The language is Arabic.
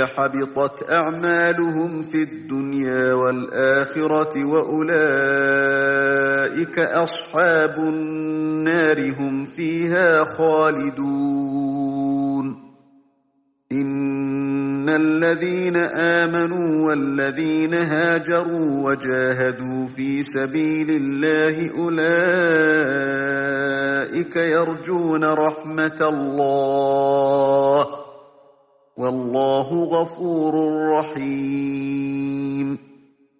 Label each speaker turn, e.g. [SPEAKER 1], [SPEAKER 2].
[SPEAKER 1] حبطت أعمالهم في الدنيا والآخرة وأولئك أصحاب النار هم فيها خالدون. إن الذين آمنوا والذين هاجروا وجاهدوا في سبيل الله أولئك يرجون رحمة الله. والله غفور رحيم.